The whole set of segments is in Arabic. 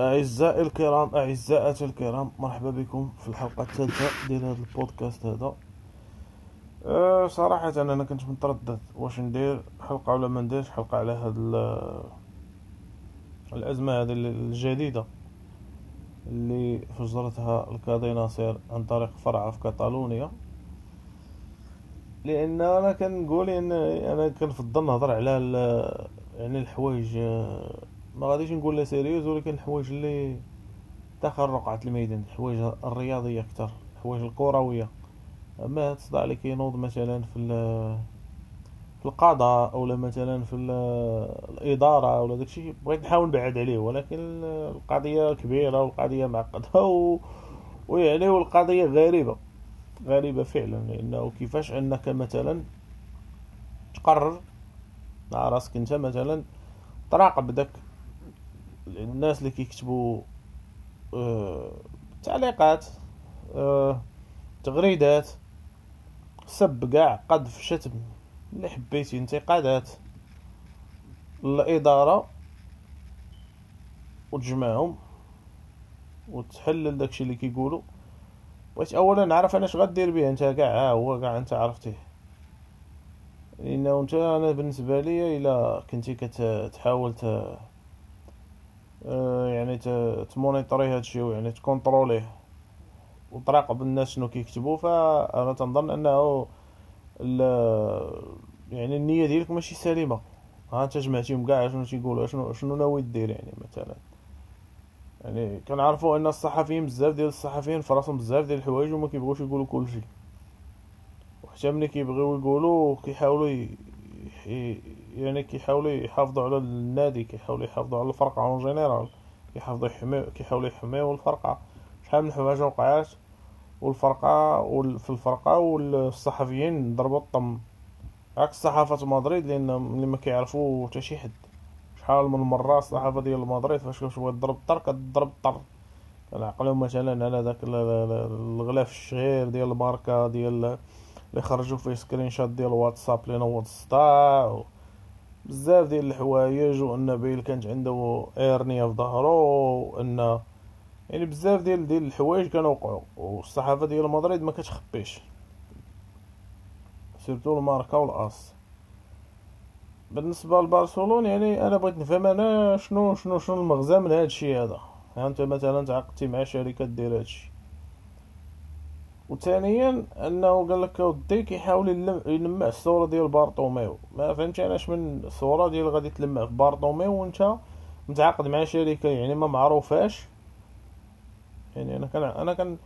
أعزائي الكرام أعزائاتي الكرام مرحبا بكم في الحلقة الثالثة ديال هذا البودكاست هذا. أه صراحة أنا كنت متردد واش ندير حلقة ولا ما نديرش حلقة على هاد الأزمة هذه الجديدة اللي فجرتها القاضي ناصر عن طريق فرع في كاتالونيا. لأن أنا كنقول إن أنا كنفضل نهضر على يعني الحوايج ما غاديش نقول لا sérieuses ولكن الحوايج اللي داخل رقعة الميدان الحوايج الرياضية أكثر الحوايج الكروية. هاد الصداع اللي كينوض مثلا في في القضاء أولا مثلا في الإدارة ولا داكشي بغيت نحاول نبعد عليه ولكن القضية كبيرة والقضية معقدة و... ويعني والقضية غريبة غريبة فعلا لأنه كيفاش أنك مثلا تقرر مع راسك أنت مثلا تراقب داك الناس اللي كيكتبوا آه تعليقات آه تغريدات سب كاع قذف شتم اللي حبيتي انتقادات. الإدارة وتجمعهم وتحلل داكشي اللي كيقولوا. بغيت اولا نعرف أنا اش غدير به أنت كاع ها هو كاع أنت عرفتيه. لأنه أنت أنا بالنسبة لي إلا كنتي كتحاول ت يعني تمونيطري هادشي يعني تكونتروليه. وتراقب الناس شنو كيكتبوا فأنا تنظن إنه يعني النية ديالك ماشي سليمة. ها أنت جمعتيهم كاع شنو تيقولوا شنو شنو ناوي دير يعني مثلا؟ يعني كنعرفوا إن الصحفيين بزاف ديال الصحفيين فراسهم بزاف ديال الحوايج وما كيبغوش يقولوا كلشي وحتى ملي كيبغيو يقولوا كيحاولوا. يعني كيحاولوا يحافظوا على النادي كيحاولوا يحافظوا على الفرقة en général كيحافظوا يحميو كيحاولوا يحميو الفرقة. شحال من حوايج وقعات والفرقة في الفرقة والصحفيين ضربوا الطم. عكس صحافة مدريد لأن اللي ما كيعرفوا حتى شي حد. شحال من مرة الصحافه ديال مدريد فاش كتبغي تضرب الطر كتضرب الطر كنعقلو مثلا على داك الغلاف الشهير ديال الماركه ديال اللي خرجوا فيه screenshot ديال واتساب اللي نوض الصداع بزاف ديال الحوايج وأن بيل كانت عنده hernia في ظهرو وأن يعني بزاف ديال ديال الحوايج كانوا وقعوا والصحافة ديال مدريد ما كتخبيش. surtout الماركا والآس. بالنسبة لبرشلون يعني أنا بغيت نفهم أنا شنو شنو شنو المغزى من هذا. الشيء هذا أنت مثلا تعاقدتي مع شركة دير هذا الشيء وثانيا أنه قال لك ودي كيحاول يلمع الصورة ديال بارطوميو. ما فهمتش علاش من الصورة ديال غادي تلمع في بارطوميو وإنت متعاقد مع شركة يعني ما معروفاش يعني أنا كان أنا كان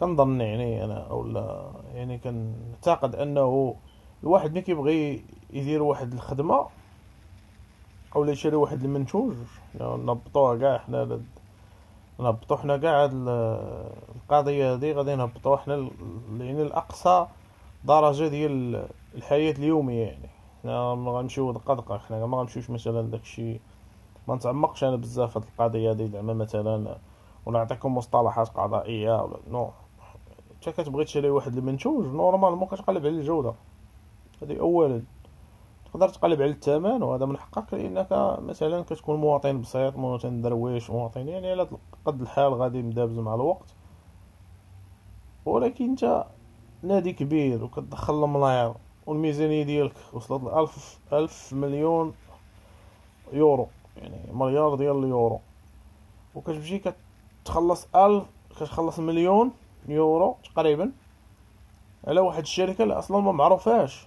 كنظن يعني أنا اولا يعني كنعتقد أنه الواحد ملي كيبغي يدير واحد الخدمة اولا يشري واحد المنتوج. يعني نهبطوها كاع حنا نهبطو حنا كاع هاد القضية هادي غادي نهبطوها حنا يعني الأقصى درجة ديال الحياة اليومية يعني. حنا ما غنمشيو دقه دقه حنا ما غنمشيوش مثلا داكشي. ما نتعمقش أنا بزاف في القضية هادي زعما مثلا ونعطيكم مصطلحات قضائية ولا non. انت كتبغي تشري واحد المنتوج normalement كتقلب على الجودة. هذه اولا. تقدر تقلب على الثمن وهذا من حقك لأنك مثلا كتكون مواطن بسيط مواطن درويش مواطن يعني على قد الحال غادي مدابز مع الوقت. ولكن انت نادي كبير وكتدخل الملاير والميزانية ديالك وصلت لألف ألف مليون يورو يعني مليار ديال اليورو. وكتمشي كتخلص ألف كتخلص مليون يورو تقريبا على واحد الشركة اللي أصلا ما معروفاش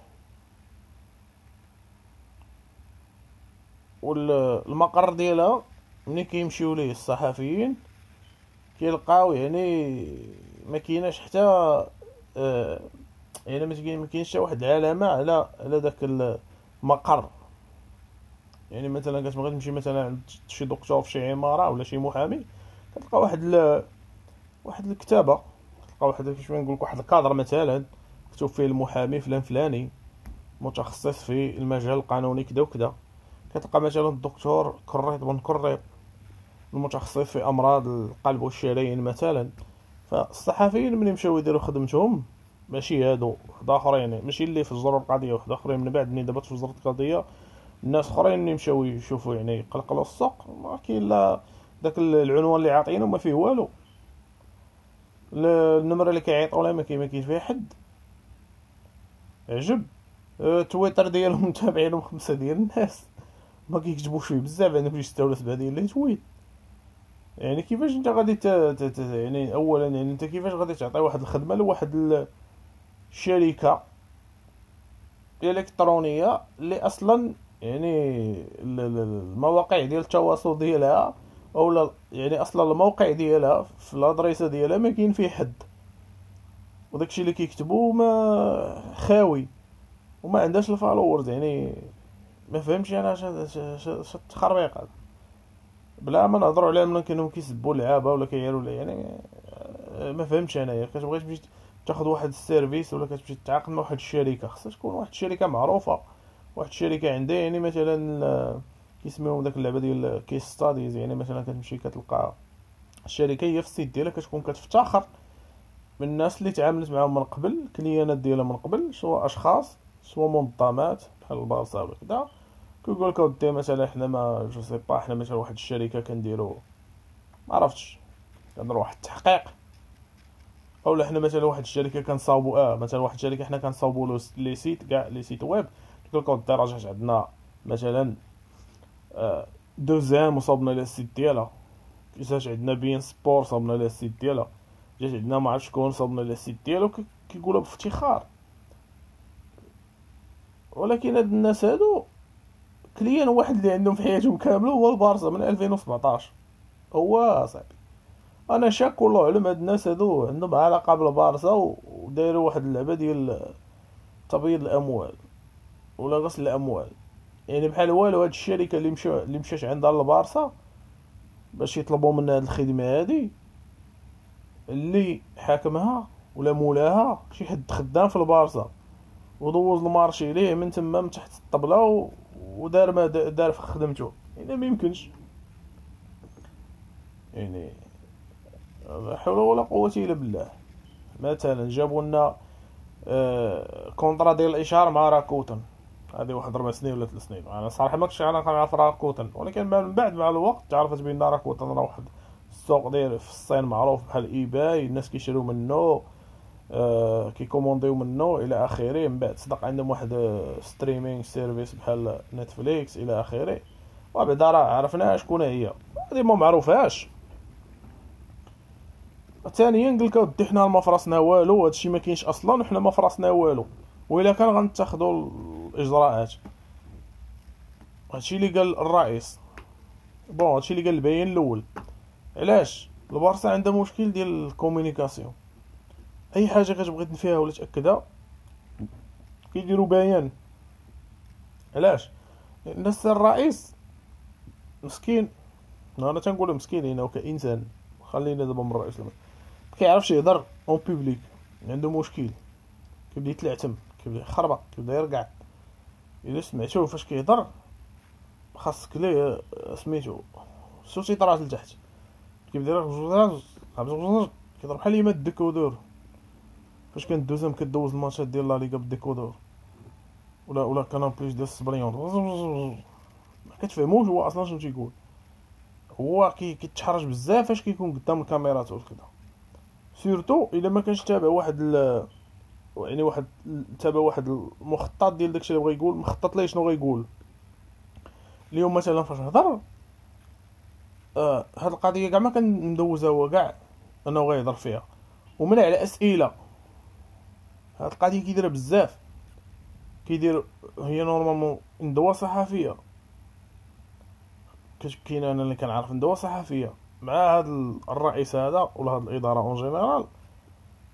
والمقر ديالها ملي كيمشيو ليه الصحفيين كيلقاو يعني ما كايناش حتى آه يعني ما كاينش حتى واحد العلامة على على داك المقر. يعني مثلا كتبغي تمشي مثلا عند شي دكتور في شي عمارة ولا شي محامي كتلقى واحد ل... واحد الكتابة تلقى واحد كيفاش نقول واحد الكادر مثلا مكتوب فيه المحامي فلان فلاني متخصص في المجال القانوني كذا وكذا كتلقى مثلا الدكتور كريط بن كريط المتخصص في أمراض القلب والشرايين مثلا. فالصحفيين ملي مشاو يديروا خدمتهم ماشي هادو واحد آخرين ماشي اللي فجروا القضية واحد آخرين من بعد ملي دابا تفجرت القضية الناس أخرين اللي مشاو يشوفوا يعني يقلقلوا السوق ما كاين لا داك العنوان اللي عاطينه ما فيه والو. النمره اللي كيعيطوا لها ما كاين فيها حد. عجب. أه، تويتر ديالهم متابعينهم خمسة ديال الناس. ما كيكتبوش فيه بزاف عندهم شي ستة ولا سبعة ديال لي تويت يعني كيفاش انت غادي ت... ت... ت... يعني اولا يعني انت كيفاش غادي تعطي واحد الخدمه لواحد الشركة الكترونيه اللي أصلا يعني المواقع ديال التواصل ديالها اولا يعني أصلا الموقع ديالها في الادريسه ديالها ما كاين فيه حد وداكشي اللي كيكتبو ما خاوي وما عندهاش ال valeur يعني ما فهمتش أنا اش التخربيق هذا بلا ما نهضروا على من كانوا كيسبوا اللعابه ولا كيعيروا يعني ما فهمتش أنايا. كتبغي تمشي تاخذ واحد service ولا كتمشي تتعاقد مع واحد الشركة خصها تكون واحد الشركة معروفة. واحد الشركة عندها يعني مثلا كيسميوهم داك اللعبة ديال en case studies يعني مثلا كتمشي كتلقى الشركة هي في ال site ديالها كتكون كتفتخر من الناس اللي تعاملت معاهم من قبل الكليانات ديالها من قبل سواء أشخاص سواء منظمات بحال البارسا ولا كذا كيقول لك اودي مثلا حنا ما je sais pas حنا مثلا واحد الشركة كنديرو. ما عرفتش. كنديرو واحد التحقيق. اولا حنا مثلا واحد الشركة كنصاوبو آه مثلا واحد الشركة حنا كنصاوبو les sites كاع les sites web. كيقول لك اودي راه جات عندنا مثلا آه 2M وصوبنا لها ال site ديالها. جات عندنا beIN Sport صوبنا لها ال site ديالها. جات عندنا ما عرفتش شكون صوبنا لها ال site ديالو. كيقولها بافتخار. ولكن هاد الناس هادو client واحد اللي عندهم في حياتهم كامله هو البارسا من 2017 هو صاحبي أنا شاك والله علم هاد الناس هادو عندهم علاقة بالبارسا ودايروا واحد اللعبة ديال تبييض الأموال ولا غسل الأموال. يعني بحال والو هاد الشركة اللي مشى اللي مشات عندها البارسا باش يطلبوا منها هاد الخدمة هادي اللي حاكمها ولا مولاها شي حد خدام في البارسا ودوز المارشي ليه من تما من تحت الطبلة ودار ما دار في خدمته يعني ما يمكنش. يعني لا حول ولا قوة إلا بالله. مثلا جابوا لنا آه contrat ديال الاشهار مع Rakuten. هذه واحد ربع سنين ولا ثلاث سنين. أنا صراحة ما كنتش أنا كنعرف Rakuten. ولكن من بعد مع الوقت تعرفت بأن Rakuten راه واحد السوق ديال في الصين معروف بحال eBay. الناس كيشريو منه. كيكومونديو منه إلى آخره من بعد صدق عندهم واحد streaming service بحال Netflix إلى آخره. وبعدا راه عرفناها شكون هي. هذه ما معروفاش ثانيا قال لك أودي حنا ما فراسنا والو هادشي ما كاينش أصلا وحنا ما فراسنا والو. وإلا كان غنتاخذوا الإجراءات. هادشي اللي قال الرئيس. bon هادشي اللي قال البيان الأول. علاش؟ البارسا عندها مشكل ديال ال communication. أي حاجة كتبغي تنفيها ولا تأكدها كيديروا بيان. علاش؟ لأن الرئيس مسكين. أنا تنقول مسكين هنا كانسان خلينا دابا من الرئيس ما كيعرفش يهضر en public عنده مشكل. كيبدا يتلعتم كيبدا يخربق كيبدا يرقع. الا سمعتوه فاش كيهضر خاصك ليه سميتو sous-titrage لتحت. كيبدا كيضرب بحال يما ال décodeur فاش كانت 2M كدوز الماتشات ديال La Liga بال décodeur ولا ولا Canal Plus ديال السبريون ما كتفهموش هو أصلا شنو تيقول هو كيتحرج بزاف فاش كيكون قدام الكاميرات وكذا surtout الا ما كانش تابع واحد ال... يعني واحد تابع واحد المخطط ديال داكشي اللي بغا يقول مخطط ليه شنو غيقول اليوم مثلا فاش هضر آه هاد القضية كاع ما كندوزها هو كاع انه غيهضر فيها ومن على اسئله هاد القضية كيديرها بزاف. كيدير هي normalement ندوه صحفية. كاين أنا اللي كنعرف ندوه صحفية. مع هاد الرئيس هذا ولا هاد الإدارة en général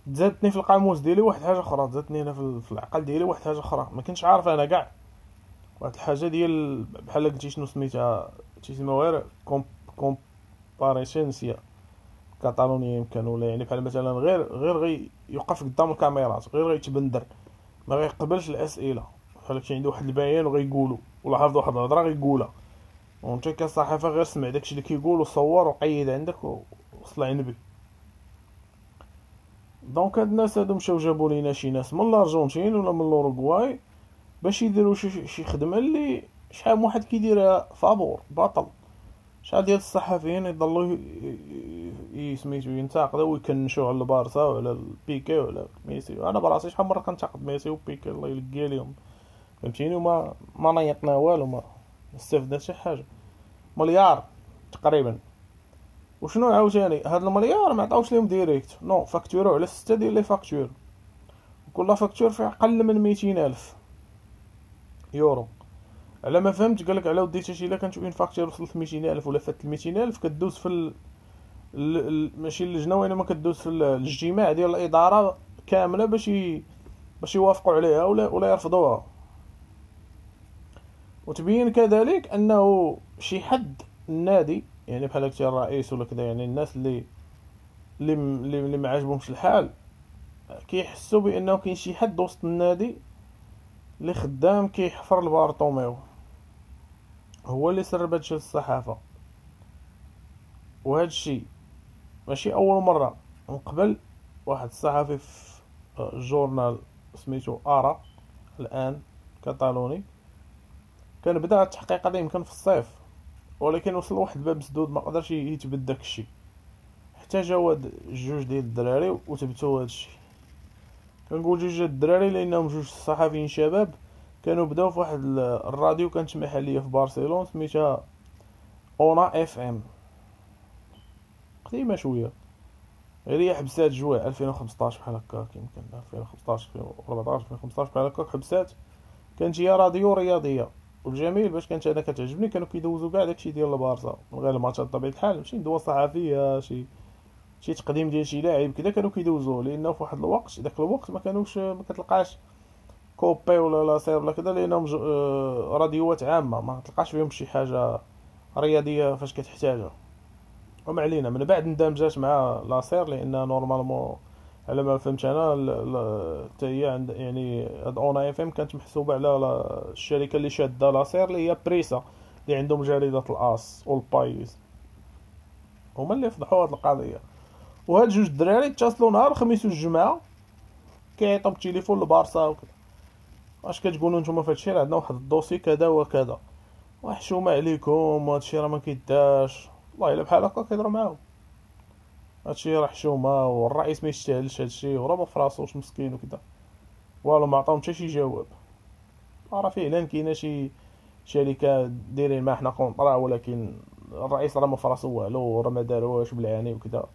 تزادتني في القاموس ديالي واحد حاجة أخرى. تزادتني هنا في العقل ديالي واحد حاجة أخرى. ما كنتش عارف أنا كاع. واحد الحاجة ديال بحال قلتي شنو سميتها تيسميو غير comparecencia كاتالونيا يمكن ولا يعني بحال مثلا غير غير غي يوقف قدام الكاميرات غير غيتبندر ما غيقبلش الأسئلة. بحال شي عنده واحد البيان وغيقولو ولا حافظ واحد الهضره غيقولها وانت كصحافه غير سمع داكشي اللي كيقول وصور وقيد عندك وصل عنبي donc هاد الناس هادو مشاو جابو لينا شي ناس من الأرجنتين ولا من الأوروغواي باش يديروا شي شي خدمة اللي شحال واحد كيديرها فابور باطل. شحال ديال الصحفيين يضلوا سميتو ينتقدوا ويكنشوا على البارسا وعلى البيكي وعلى ميسي؟ أنا براسي شحال مرة كنتقد ميسي وبيكي الله يلقى ليهم فهمتيني؟ وما ما نيطنا والو ما استفدنا شي حاجة. مليار تقريبا. وشنو عاوتاني؟ هاد المليار ما عطاوش ليهم direct non فاكتورو على ستة ديال les factures. كل facture فيه أقل من ميتين ألف. يورو. على ما فهمت قالك على ودي تاشي إلا كانت une facture وصلت 200 ألف ولا فات 200 ألف كدوز في. ماشي اللجنة وإنما كدوز في الاجتماع ديال الإدارة كاملة باش. باش يوافقوا عليها ولا ولا يرفضوها وتبين كذلك أنه شي حد النادي يعني بحال هكا الرئيس ولا كذا يعني الناس اللي اللي اللي ما عاجبهمش الحال كيحسوا بأنه كاين شي حد وسط النادي اللي خدام كيحفر لبارطوميو هو اللي سرب هادشي للصحافة وهذا الشيء ماشي أول مرة من قبل واحد الصحفي في جورنال سميتو آرا الآن كاتالوني. كان بدا التحقيق هذا يمكن في الصيف. ولكن وصل لواحد الباب مسدود ما قدرش يثبت داك الشيء. حتى جاو جوج ديال الدراري وثبتوا هذا الشيء. كنقول جوج الدراري لأنهم جوج صحفيين شباب. كانوا بداو في واحد الراديو كانت محليه في برشلونه سميتها أونا إف إم. قديمة شوية. غير هي حبسات جوع 2015 بحال هكاك يمكن 2015 2014 2015 بحال هكاك حبسات. كانت هي راديو رياضية. والجميل باش كانت أنا كتعجبني كانوا كيدوزوا كاع داكشي ديال البارسا. من غير الماتشات بطبيعة الحال ماشي ندوة صحفية شي شي تقديم ديال شي لاعب كذا كانوا كيدوزوه. لأنه في واحد الوقت داك الوقت ما كانوش ما كتلقاش كوبي ولا لاسير ولا كذا لأنهم آه، راديوات عامة ما تلقاش فيهم شي حاجة رياضية فاش كتحتاجها. وما علينا من بعد اندمجات مع لاسير لأن normalement على ما فهمت أنا حتى هي عند يعني هاد أون أف إم كانت محسوبة على الشركة اللي شادة لاسير اللي هي بريسا اللي عندهم جريدة الأس والبايز. هما اللي فضحوا هاد القضية. وهاد جوج دراري اتصلوا نهار الخميس والجمعة كيعيطوا بالتليفون لبارسا وكذا. اش كتقولوا نتوما في هادشي عندنا واحد الدوسي كذا وكذا. وحشومه عليكم وهادشي راه ما كيداش. والله إلا بحال هكا كيهضروا معاهم. هادشي راه حشومة والرئيس ما يستاهلش هادشي وراه ما فراسوش مسكين وكذا. والو ما عطاهم حتى شي جواب. راه فعلا كاينة شي شركة دايرين ما حنا كونطرا ولكن الرئيس راه ما فراسو والو وراه ما داروهاش بالعاني وكذا.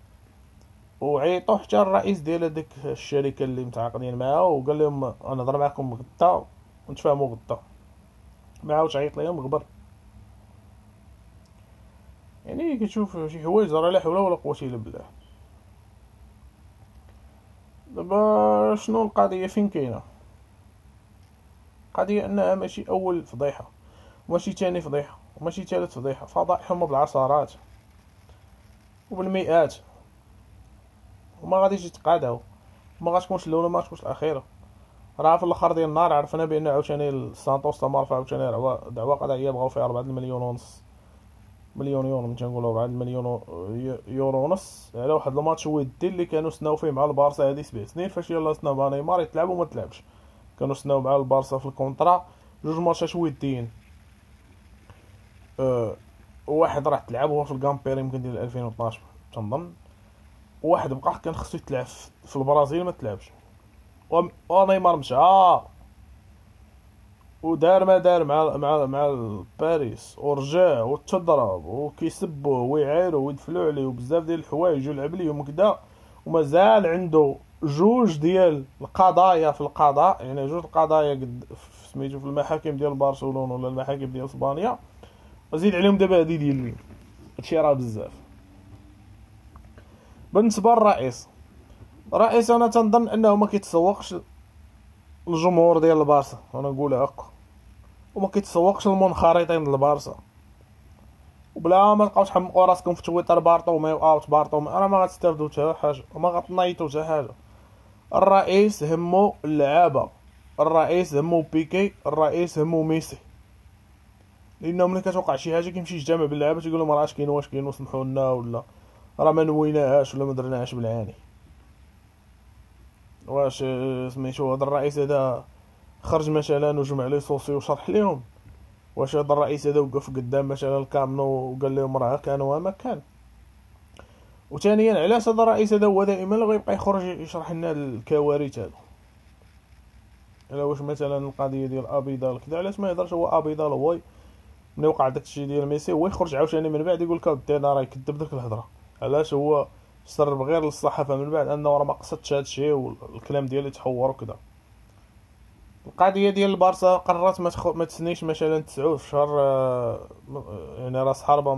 وعيطوا حتى الرئيس ديال هذيك الشركة اللي متعاقدين معاها وقال لهم نهضر معكم غدا ونتفاهموا غدا ما عاودش عيط ليهم غبر. يعني كتشوف شي حوايج راه لا حول ولا قوة إلا بالله. دابا شنو القضية؟ فين كاينة؟ القضية أنها ماشي أول فضيحه وماشي تاني فضيحه وماشي ثالث فضيحه فضائح هما بالعشرات وبالمئات. وما غاديش يتقاداو. ما غاتكونش الاولى ما غاتكونش الأخيرة. راه في الأخر ديال النهار عرفنا بأن عاوتاني سانتوس تما رفع عاوتاني دعوة قضائية بغاو فيها 4 مليون ونص. مليون يورو من تنقولوا 4 مليون يورو ونص. على واحد الماتش ودي اللي كانوا سناو فيه مع البارسا هادي سبع سنين فاش يلاه سناو نيمار يتلعب وما تلعبش. كانوا سناو مع البارسا في ال contrat جوج ماتشات وديين. أه واحد راه تلعب هو في الغامبير يمكن ديال 2012 تنظن. واحد بقى كان خصو يتلعب في البرازيل ما تلعبش. ونيمار مشى. ودار ما دار مع مع مع باريس. ورجع وتضرب وكيسبوه ويعايرو ويدفلو عليه وبزاف ديال الحوايج ويلعب ليهم كدا. ومازال عنده جوج ديال القضايا في القضاء. يعني جوج القضايا قد سميتو في المحاكم ديال برشلونة ولا المحاكم ديال إسبانيا. وزيد عليهم دابا هادي ديال هادشي راه بزاف. بالنسبة للرئيس. الرئيس أنا تنظن أنه ما كيتسوقش الجمهور ديال البارسا. أنا نقولها هكا وما كيتسوقش المنخرطين ديال البارسا. وبلا ما تبقاوش تحمقوا راسكم في تويتر بارطوميو out بارطوميو راه ما غتستافدوا حتى حاجة. وما غتنيطوا حتى حاجة. الرئيس همو اللعابة. الرئيس همو بيكي. الرئيس همو ميسي. لأنه ملي كتوقع شي حاجة كيمشي يجتمع باللعابة تيقول لهم راه كاين واش كاين وسمحوا لنا ولا. راه ما نويناهاش ولا ما درناهاش بالعاني. واش سميتو هذا الرئيس هذا خرج مثلا وجمع les socis وشرح ليهم. واش هذا الرئيس هذا وقف قدام مثلا الكامنو وقال لهم راه كان وما كان. وثانيا علاش هذا الرئيس هذا هو دائما غيبقى يخرج يشرح لنا الكوارث هذو إلا واش مثلا القضية ديال أبيضال كذا علاش ما يهضرش هو أبيضال؟ هو ملي وقع داك الشيء ديال ميسي هو يخرج عاوتاني من بعد يقول لك أنا راه يكذب ديك الهضرة. علاش هو سرب غير للصحافة من بعد أنه راه ما قصدش هذا الشيء والكلام ديالو يتحور وكذا القضية ديال البارسا قررت ما. ما تسنيش مثلا تسعود في شهر آه، يعني راس حربه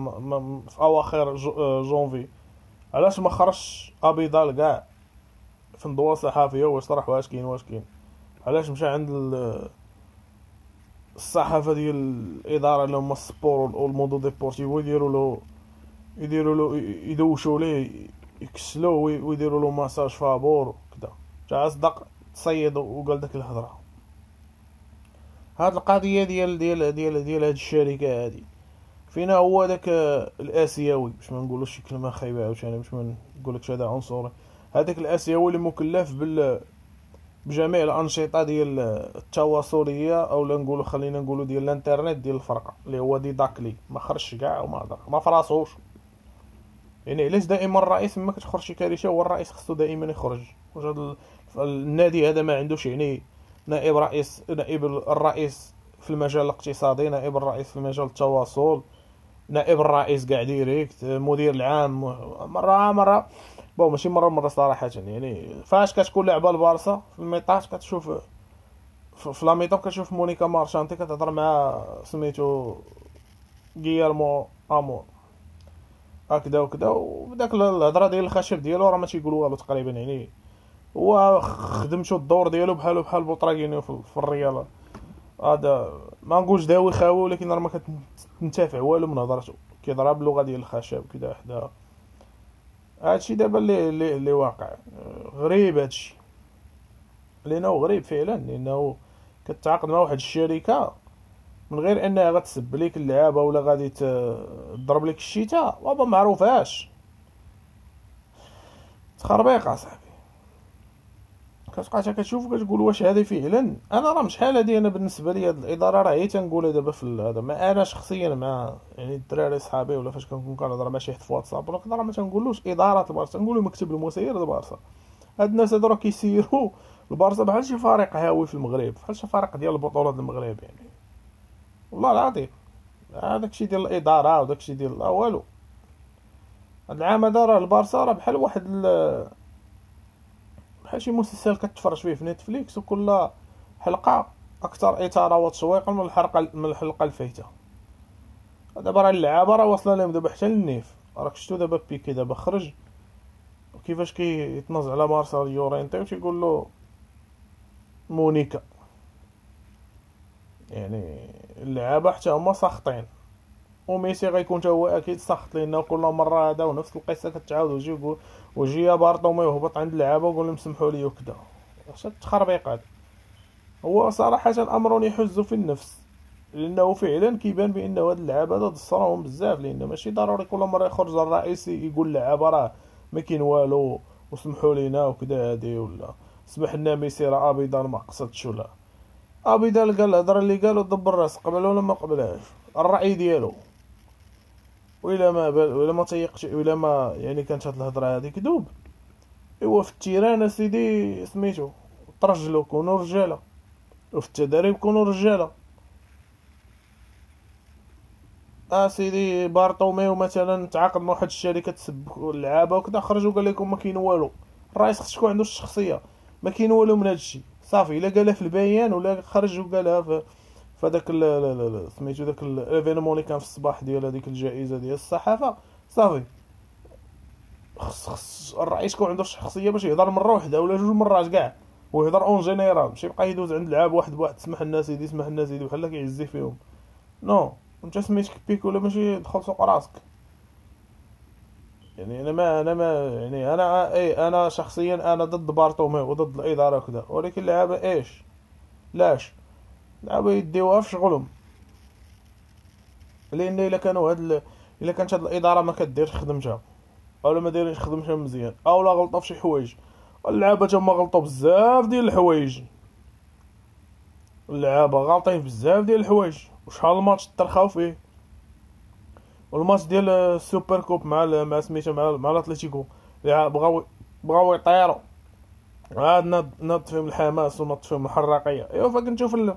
في أواخر آه، جونفي علاش ما خرجش ابيضال كاع في الندوة الصحفيه وشرح واش كاين واش كاين علاش مشى عند الصحافة ديال الإدارة اللي هما السبور والموندو ديبورتيفو يديروا له يديروا له يدوشوا ليه يكسلوه ويديروا له ماساج فابور كذا جا صدق تصيد وقال داك الهضره هاد القضية ديال ديال ديال ديال هاد الشركة هادي فينا هو داك الاسيوي باش ما نقولوش شي كلمه خايبه عاوتاني باش ما نقولكش هذا عنصري هذاك الاسيوي اللي مكلف بال بجميع الانشطه ديال التواصليه أو نقولوا خلينا نقولوا ديال الانترنت ديال الفرقه اللي هو دي داكلي ما خرجش كاع وما ما فراسوش يعني علاش دائما الرئيس مما كتخرج شي كارثة هو الرئيس خصو دائما يخرج. واش هذا النادي هذا ما عندوش يعني نائب رئيس نائب الرئيس في المجال الاقتصادي نائب الرئيس في مجال التواصل نائب الرئيس كاع direct مدير العام مرة مرة. bon ماشي مرة مرة صراحة يعني فاش كتكون لعبة البارسا في الميطاج كتشوف في la mi-temps كتشوف مونيكا مارشانتي كتهضر مع سميتو غيالمو امور هكذا وكذا وداك الهضرة ديال الخشب ديالو راه ما تيقول والو تقريبا يعني هو خدمتو الدور ديالو بحالو بحال بوطراكينيو في الريال هذا ما نقولش داوي خاوي ولكن راه ما كتنتفع والو من هضرته. كيهضر باللغة ديال الخشب كذا حدا. هادشي دابا اللي اللي واقع. غريب هادشي. لأنه غريب فعلا لأنه كتعاقد مع واحد الشركة من غير انها غتسب ليك اللعابة ولا غادي تضرب لك الشتاء. وما معروفاش. تخربيق أصاحبي. كتبقى كتشوف كتقول واش هذه فعلا. أنا راه شحال هادي أنا بالنسبة لي هاد الإدارة راه هي تنقولها دابا في هذا. ما أنا شخصيا مع يعني الدراري صحابي ولا فاش كنكون كنهضر مع شي حد في واتساب ولا راه ما تنقولوش إدارة البارسا. تنقولوا مكتب المسير البارسا. هاد الناس هادو راه كيسيروا البارسا. بحال شي فريق هاوي في المغرب بحال شي فريق ديال البطولات المغرب يعني. والله العظيم. الشيء ديال الإدارة وداك الشيء ديال لا والو. هاد العام هذا راه البارسا راه بحال واحد بحال شي مسلسل كتفرج فيه في نتفليكس وكل حلقة أكثر اثاره وتشويقا من الحلقة من الحلقة الفايتة. دابا راه اللعابة راه واصلة لهم دابا حتى للنيف. راك شفتو دابا بيكي دابا خرج؟ وكيفاش كيتنازع على مارسيل يورينتي وتيقول له مونيكا. يعني اللعابة حتى هما ساخطين. وميسي غيكون تا هو أكيد ساخط لأنه كل مرة هذا ونفس القصة كتعاود ويجي يقول وجي يا بارطومي يهبط عند اللعابة ويقول لهم سمحوا لي وكذا واش التخربيق هذا هو صراحة أمر يحز في النفس. لأنه فعلا كيبان بانه هاد اللعابة هذا ضصراهم بزاف لأن ماشي ضروري كل مرة يخرج الرئيس يقول اللعابه راه ما كاين والو وسمحوا لينا وكذا هادي ولا. سمح لنا ميسي راه ابيضان ما قصدتش ولا. ابيضان قال الهضره اللي قالو دبر الرأس قبل ولا ما قبلهاش الرأي ديالو. وإلا ما بل... وإلا ما تيقش وإلا ما يعني كانت هاد الهضرة هادي كذوب. إوا في التيران أسيدي سميتو ترجلو كونوا رجالة وفي التدريب كونوا رجالة أسيدي بارطوميو مثلا تعاقد مع واحد الشركة تسب اللعابة وكذا خرج وقال لكم ما كاين والو. الرئيس خص عنده الشخصية. ما كاين والو من هادشي صافي إلا قالها في البيان ولا خرج وقالها في فداك سميتو داك ال événement اللي كان في الصباح ديال هذيك الجائزة ديال الصحافة. صافي. خص خص الرئيس يكون عنده شخصية باش يهضر مرة واحدة ولا جوج مرات كاع ويهضر en général ماشي يبقى يدوز عند لعاب واحد بواحد سمح لنا سيدي سمح لنا سيدي بحال كيعزي فيهم. non انت سميتك بيكي ولا ماشي دخل سوق راسك. يعني أنا ما أنا ما يعني أنا اي أنا شخصيا أنا ضد بارتومي وضد الإدارة وكذا. ولكن اللعابه إيش؟ لاش لعبوا يديوها في شغلهم. لأن الا كانوا هاد ال... الا كانت هاد الإدارة ما كديرش خدمتها اولا ما دايرينش خدمتها مزيان. اولا غلطوا في شي حوايج. اللعابه تما غلطوا بزاف ديال الحوايج. اللعابه غالطين بزاف ديال الحوايج. وشحال الماتش ترخاو فيه؟ والماتش ديال ال super coupe مع مع سميتو مع مع الاتليتيكو بغاو بغاو يطيروا عاد ناض فيهم الحماس وناض فيهم الحراقيه ايوا كنشوف ال...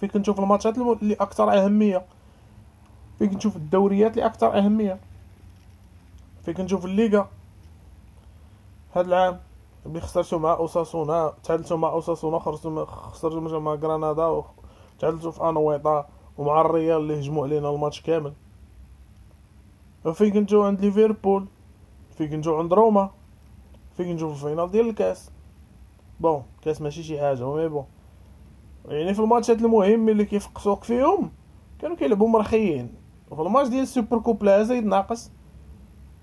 فين كنشوف الماتشات اللي أكثر اهميه فين كنشوف الدوريات اللي أكثر اهميه فين كنشوف الليغا هاد العام اللي خسرتو مع اوساسونا تعادلتو مع اوساسونا خسرتو خسرتو مع غرناطه تعادلتو في انويطا ومع الريال اللي هجموا علينا الماتش كامل فين كنجيو عند ليفربول؟ فين كنجيو عند روما؟ فين كنجيو في ال finale ديال الكاس؟ bon كاس ماشي شي حاجة mais bon. يعني في الماتشات المهم اللي كيفقسوك فيهم كانوا كيلعبوا مرخيين. وفي الماتش ديال ال super coupe لا زايد ناقص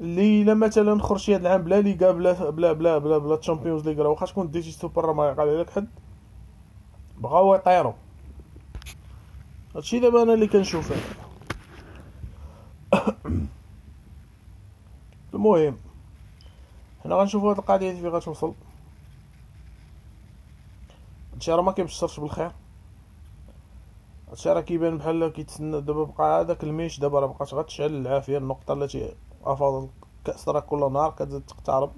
اللي إلا مثلا خرجتي هاد العام بلا ليغا بلا بلا بلا بلا بلا Champions League راه واخا تكون ديتي سوبر ما يقال عليك حد. بغاو يطيروا هادشي دابا أنا اللي كنشوفه. المهم حنا غنشوفو هاد القضية فين غتوصل. هادشي راه ما كيبشرش بالخير. هادشي راه كيبان بحال كيتسنى دابا بقى هذاك الميش دابا راه بقات غتشعل العافية النقطة التي أفاضت الكأس راه كل نهار كتزيد تقترب.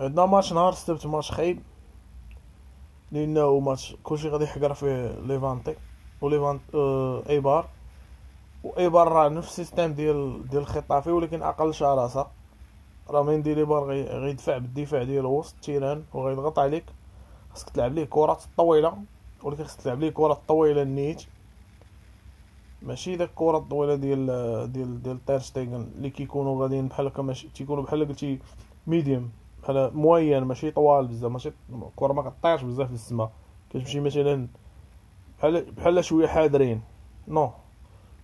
عندنا ماتش نهار السبت ماتش خايب. لأنه ماتش كلشي غادي يحقر فيه ليفانتي وليفانت آه إيبار. وايبار راه نفس ال système ديال ديال خيتافي ولكن أقل شراسة. راه منديليبار غيدفع بالدفاع ديالو وسط ال terrain وغيضغط عليك. خاصك تلعب ليه كرات طويلة ولكن خاصك تلعب ليه كرات طويلة نيت ماشي داك الكره الطويله ديال ديال ديال تير شتيغن اللي كيكونوا غاديين بحال هكا ماشي تيكونوا بحال قلتي medium بحال moyen ماشي طوال بزاف ماشي الكره ما كطيرش بزاف للسما كتمشي مثلا بحال بحال شوية حاضرين. non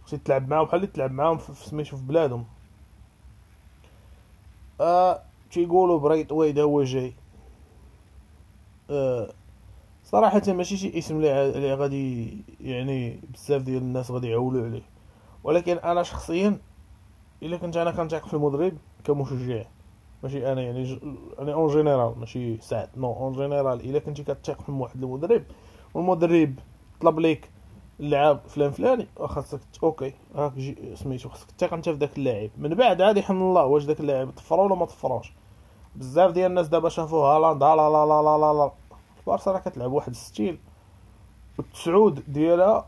خصك تلعب معاهم بحال اللي تلعب معاهم في سميتو في بلادهم. آه تيقولوا بريت ويد هو جاي. آه صراحة ماشي شي اسم اللي غادي يعني بزاف ديال الناس غادي يعولوا عليه. ولكن أنا شخصيا إلا كنت أنا كنثق في المدرب كمشجع. ماشي أنا يعني. يعني en général ماشي سعد non en général إلا كنتي كتثق في واحد المدرب والمدرب طلب ليك اللعاب فلان فلاني خاصك OK جي سميتو خاصك تثق انت في داك اللاعب. من بعد عاد يحن الله واش داك اللاعب طفرو ولا ما طفروش بزاف ديال الناس دابا شافوا هالاند لا لا لا لا لا لا بارسا راه كتلعب واحد ال style والتسعود ديالها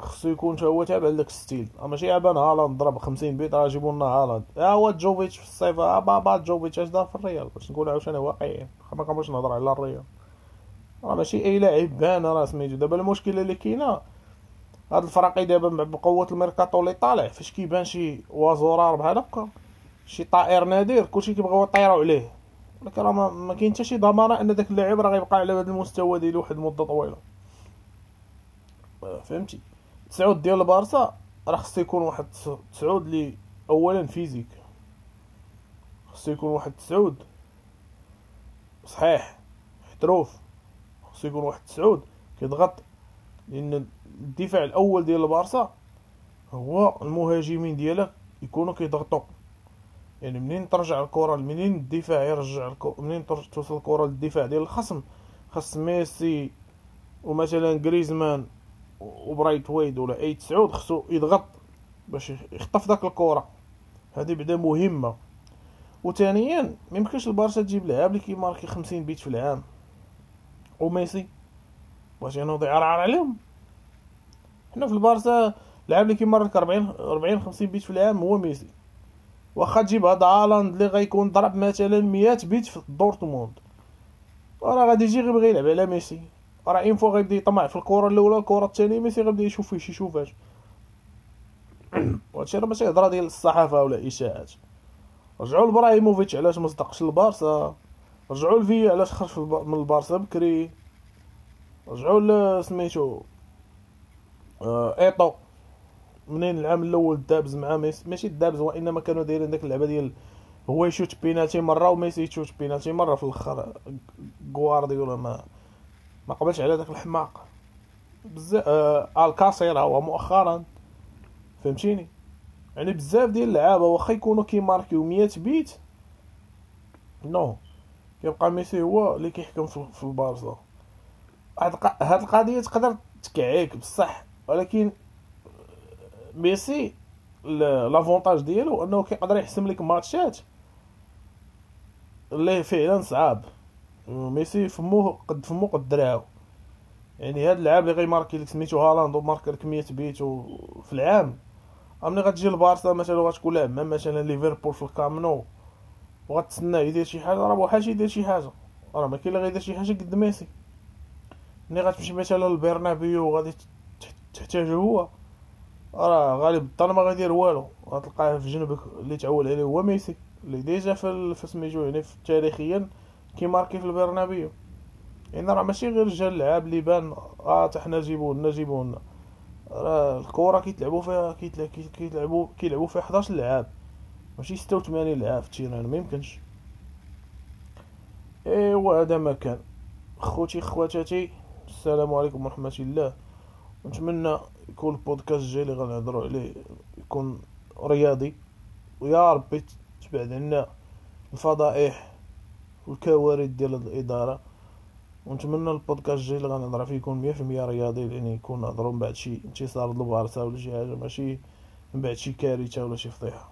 خصو يكون حتى هو تابع لداك ال style ماشي غا بان هالاند ضرب 50 بيت راه جيبوا لنا هالاند ها هو جوفيتش في الصيف ها بابا جوفيتش اش دار في الريال؟ باش نقول عاوتاني واقعيين. ما كنبغيش نهضر على الريال. راه ماشي اي لاعب بان راه سميتو دابا المشكلة اللي كاينة هاد الفراقي دابا بقوة الميركاتو اللي طالع فاش كيبان شي oiseau rare بحال هكا شي طائر نادر كلشي كيبغيو يطيروا عليه. ولكن راه ما كاين حتى شي ضمانة أن داك اللاعب راه غيبقى على هذا المستوى ديالو واحد المده طويلة. فهمتي؟ التسعود ديال البارسا راه خصو يكون واحد التسعود لي اولا physique. خصو يكون واحد التسعود صحيح. احتروف. خصو يكون واحد التسعود كيضغط لأن الدفاع الأول ديال البارسا هو المهاجمين ديالك يكونوا كيضغطوا يعني منين ترجع الكرة منين الدفاع يرجع الكرة منين توصل الكرة للدفاع ديال الخصم؟ خاص ميسي ومثلا غريزمان وبرايثوايت ولا أي تسعود خصو يضغط باش يخطف داك الكرة. هذه بعدا مهمة. وثانيا ما يمكنش البارسا تجيب لعاب اللي كيماركي 50 بيت في العام. وميسي واش ينوض يعرعر عليهم. حنا في البارسا اللاعب اللي كيمارك 40 40 50 بيت في العام هو ميسي. واخا تجيب هاد هالاند اللي غيكون ضرب مثلا 100 بيت في دورتموند. راه غادي يجي غيبغي يلعب على ميسي. راه une fois غيبدا يطمع في الكرة الأولى الكرة الثانية ميسي غيبدا يشوف فيه شي شوفات وهادشي راه ماشي هضرة ديال الصحافة ولا إشاعات. رجعوا لإبراهيموفيتش علاش ما صدقش البارسا؟ رجعوا لفيا علاش خرج من البارسا بكري. رجعوا سميتو آه إيطو. منين العام الأول دابز مع ميسي؟ ماشي دابز وإنما كانوا دايرين داك اللعبة ديال هو يشوت بينالتي مرة وميسي يشوت بينالتي مرة في الأخر. غوارديولا ما ما قبلش على داك الحماق. بزاف آه ألكاسير هو مؤخرا. فهمتيني؟ يعني بزاف ديال اللعابة واخا يكونوا كيماركيو 100 بيت non. كيبقى ميسي هو اللي كيحكم في البارسا هاد الق- هاد القضية تقدر تكعيك بصح ولكن ميسي l'avantage ديالو أنه كيقدر يحسم لك ماتشات اللي فعلا صعاب. ميسي فمو قد فمو قد دراعو يعني هاد اللعاب اللي غيماركي لك سميتو هالاند وماركي لك 100 بيت في العام. ملي غتجي لبارسا مثلا وغتكون لاعب مثلا ليفربول في الكامنو وغتسناه يدير شي حاجة راه بحال يدير شي حاجة. راه ما كاين اللي غيدير شي حاجة قد ميسي ملي غتمشي مثلا للبرنابيو وغادي تح- تحتاجو هو راه غالب الظن ما غيدير والو. غتلقاه في جنبك اللي تعول عليه هو ميسي اللي déjà في سميتو يعني في تاريخيا كيماركي في البرنابيو. يعني راه ماشي غير جا اللعاب اللي بان آه حتى حنا جيبو لنا جيبو لنا راه الكره كيتلعبوا فيها كيتلعبوا كيلعبوا فيها 11 لعاب ماشي 86 لعاب في التيران ما يمكنش. إيوا هذا ما كان. خوتي خواتاتي السلام عليكم ورحمة الله. ونتمنى يكون البودكاست الجاي اللي غنهضروا عليه يكون رياضي. ويا ربي تبعد عنا الفضائح والكوارث ديال الإدارة. ونتمنى البودكاست الجاي اللي غنهضر فيه يكون 100% رياضي يعني يكون نهضروا من بعد شي انتصار للبارسا ولا شي حاجة ماشي من بعد شي كارثة ولا شي فضيحة.